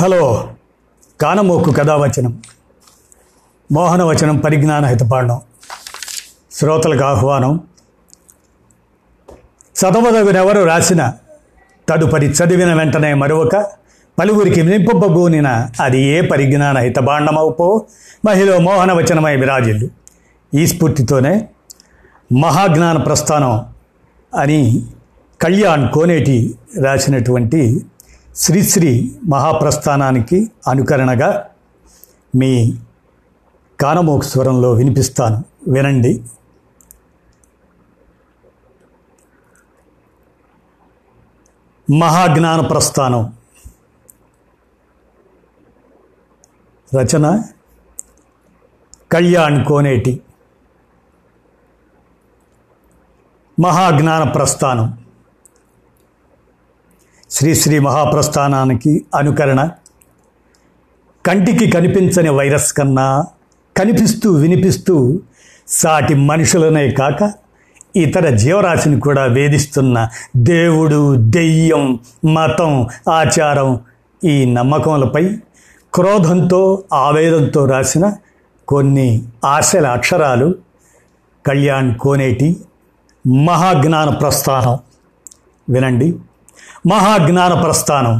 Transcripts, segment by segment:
Hello కానమోకు కథావచనం. మోహనవచనం పరిజ్ఞాన హితపాండం శ్రోతలకు ఆహ్వానం. చదవదగునెవరు రాసిన తదుపరి చదివిన వెంటనే మరొక పలువురికి వినింపబూనిన అది ఏ పరిజ్ఞాన హితబాండమవుపో మహిళ మోహనవచనమై విరాజిల్లు. ఈ స్ఫూర్తితోనే మహాజ్ఞాన ప్రస్థానం అని కళ్యాణ్ కోనేటి రాసినటువంటి శ్రీశ్రీ మహాప్రస్థానానికి అనుకరణగా మీ కానమోక స్వరంలో వినిపిస్తాను. వినండి. మహాజ్ఞాన ప్రస్థానం. రచన కళ్యాణ్ కోనేటి. మహాజ్ఞాన ప్రస్థానం. శ్రీశ్రీ మహాప్రస్థానానికి అనుకరణ కంటికి కనిపించని వైరస్ కన్నా కనిపిస్తూ వినిపిస్తూ సాటి మనుషులనే కాక ఇతర జీవరాశిని కూడా వేధిస్తున్న దేవుడు దెయ్యం మతం ఆచారం ఈ నమ్మకములపై క్రోధంతో ఆవేదంతో రాసిన కొన్ని ఆశల అక్షరాలు కళ్యాణ్ కోనేటి మహాజ్ఞాన ప్రస్థానం. వినండి. మహాజ్ఞాన ప్రస్థానం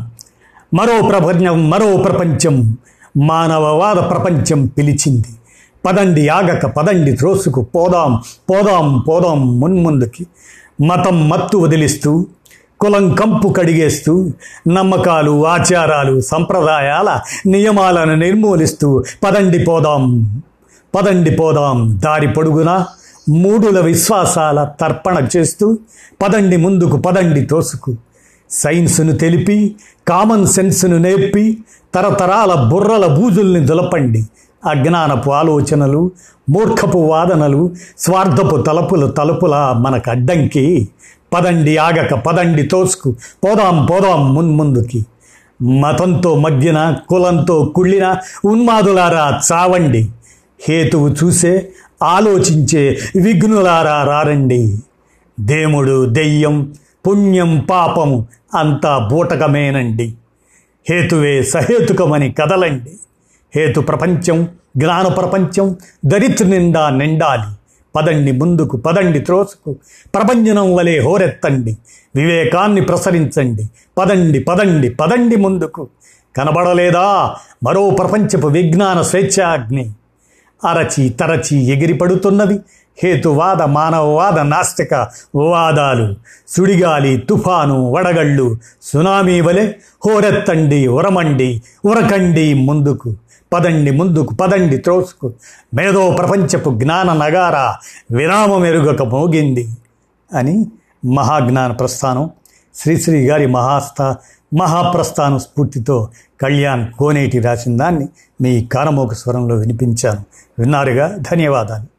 మరో ప్రపంచం మరో ప్రపంచం మానవవాద ప్రపంచం పిలిచింది. పదండి ఆగక పదండి త్రోసుకు పోదాం పోదాం పోదాం మున్ముందుకి. మతం మత్తు వదిలిస్తూ కులం కంపు కడిగేస్తూ నమ్మకాలు ఆచారాలు సంప్రదాయాల నియమాలను నిర్మూలిస్తూ పదండి పోదాం పదండి పోదాం దారి పొడుగునా మూడుల విశ్వాసాల తర్పణ చేస్తూ పదండి ముందుకు పదండి తోసుకు. సైన్స్ను తెలిపి కామన్ సెన్స్ను నేర్పి తరతరాల బుర్రల బూజుల్ని దులపండి. అజ్ఞానపు ఆలోచనలు మూర్ఖపు వాదనలు స్వార్థపు తలుపుల తలుపుల మనకు అడ్డంకి. పదండి ఆగక పదండి తోసుకు పోదాం పోదాం మున్ముందుకి మతంతో మగ్గిన కులంతో కుళ్ళిన ఉన్మాదులారా చావండి. హేతువు చూసే ఆలోచించే విఘ్నులారా రారండి. దేముడు దెయ్యం పుణ్యం పాపము అంతా బూటకమేనండి. హేతువే సహేతుకమని కదలండి. హేతు ప్రపంచం జ్ఞాన ప్రపంచం దరిద్ర నిండా నిండాలి. పదండి ముందుకు పదండి త్రోసుకు. ప్రపంచనం వలె హోరెత్తండి. వివేకాన్ని ప్రసరించండి. పదండి పదండి పదండి ముందుకు. కనబడలేదా మరో ప్రపంచపు విజ్ఞాన స్వేచ్ఛాగ్ని? అరచి తరచి ఎగిరిపడుతున్నది హేతువాద మానవవాద నాస్తిక వాదాలు సుడిగాలి తుఫాను వడగళ్ళు సునామీ వలె హోరెత్తండి ఉరమండి ఉరకండి ముందుకు పదండి ముందుకు పదండి త్రోసుకు. మేధో ప్రపంచపు జ్ఞాన నగార విరామమెరుగక మోగింది అని మహాజ్ఞాన ప్రస్థానం శ్రీశ్రీ గారి మహాస్థ మహాప్రస్థాన స్ఫూర్తితో కళ్యాణ్ కోనేటి రాసిన దాన్ని మీ కానమోక స్వరంలో వినిపించాను. విన్నారుగా? ధన్యవాదాలు.